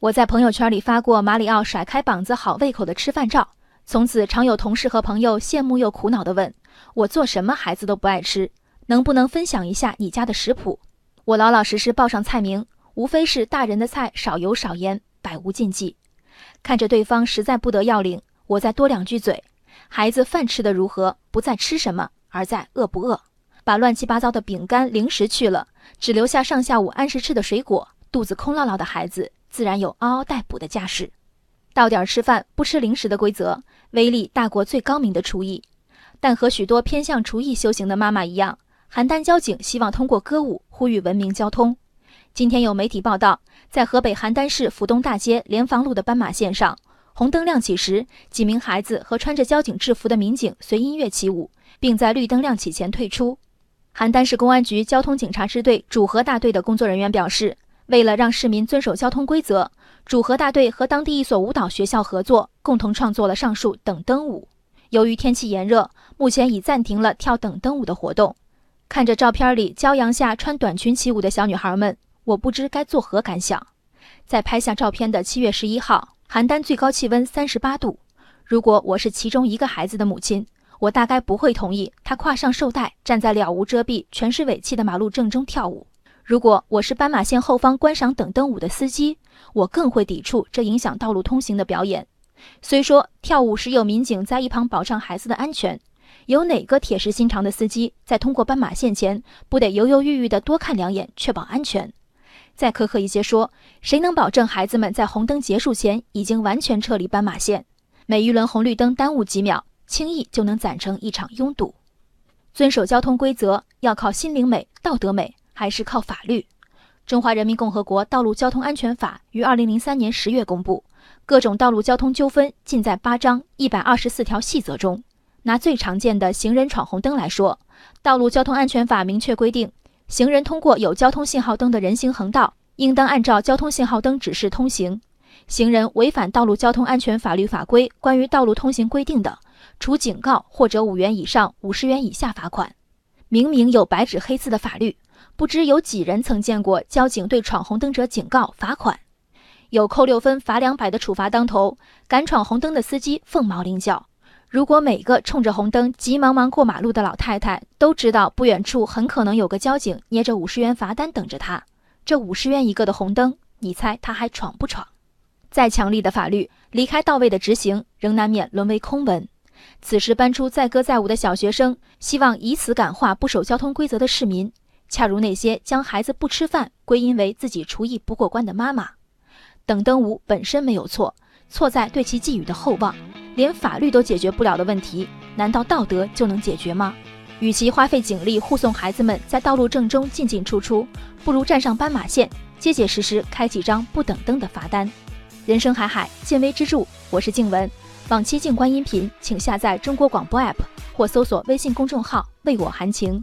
我在朋友圈里发过马里奥甩开膀子好胃口的吃饭照，从此常有同事和朋友羡慕又苦恼地问我做什么孩子都不爱吃，能不能分享一下你家的食谱？我老老实实报上菜名，无非是大人的菜少油少盐，百无禁忌。看着对方实在不得要领，我再多两句嘴。孩子饭吃得如何，不在吃什么，而在饿不饿。把乱七八糟的饼干零食去了，只留下上下午按时吃的水果，肚子空落落的孩子，自然有嗷嗷待哺的架势。到点吃饭不吃零食的规则，威力大过最高明的厨艺。但和许多偏向厨艺修行的妈妈一样，邯郸交警希望通过歌舞呼吁文明交通。今天有媒体报道，在河北邯郸市府东大街联防路的斑马线上。红灯亮起时，几名孩子和穿着交警制服的民警随音乐起舞，并在绿灯亮起前退出。邯郸市公安局交通警察支队主河大队的工作人员表示，为了让市民遵守交通规则，主河大队和当地一所舞蹈学校合作，共同创作了上述等灯舞。由于天气炎热，目前已暂停了跳等灯舞的活动。看着照片里骄阳下穿短裙起舞的小女孩们，我不知该作何感想。在拍下照片的七月十一号。邯郸最高气温三十八度。如果我是其中一个孩子的母亲，我大概不会同意他跨上绶带，站在了无遮蔽、全是尾气的马路正中跳舞。如果我是斑马线后方观赏等灯舞的司机，我更会抵触这影响道路通行的表演。虽说跳舞时有民警在一旁保障孩子的安全，有哪个铁石心肠的司机在通过斑马线前不得犹犹豫豫地多看两眼，确保安全？再苛刻一些说，谁能保证孩子们在红灯结束前已经完全撤离斑马线？每一轮红绿灯耽误几秒，轻易就能攒成一场拥堵。遵守交通规则要靠心灵美、道德美，还是靠法律？中华人民共和国道路交通安全法于二零零三年十月公布，各种道路交通纠纷尽在八章一百二十四条细则中。拿最常见的行人闯红灯来说，道路交通安全法明确规定。行人通过有交通信号灯的人行横道，应当按照交通信号灯指示通行。行人违反道路交通安全法律法规关于道路通行规定的，处警告或者五元以上五十元以下罚款。明明有白纸黑字的法律，不知有几人曾见过交警对闯红灯者警告罚款？有扣六分罚两百的处罚当头，敢闯红灯的司机凤毛麟角。如果每个冲着红灯急忙忙过马路的老太太都知道不远处很可能有个交警捏着五十元罚单等着她，这五十元一个的红灯，你猜他还闯不闯？再强力的法律，离开到位的执行，仍难免沦为空文。此时搬出载歌载舞的小学生，希望以此感化不守交通规则的市民，恰如那些将孩子不吃饭归因为自己厨艺不过关的妈妈。等灯舞本身没有错，错在对其寄予的厚望。连法律都解决不了的问题，难道道德就能解决吗？与其花费警力护送孩子们在道路正中进进出出，不如站上斑马线，结结实实开几张不等灯的罚单。人生海海，见微知著。我是静文，往期静观音频，请下载中国广播 app 或搜索微信公众号“为我含情”。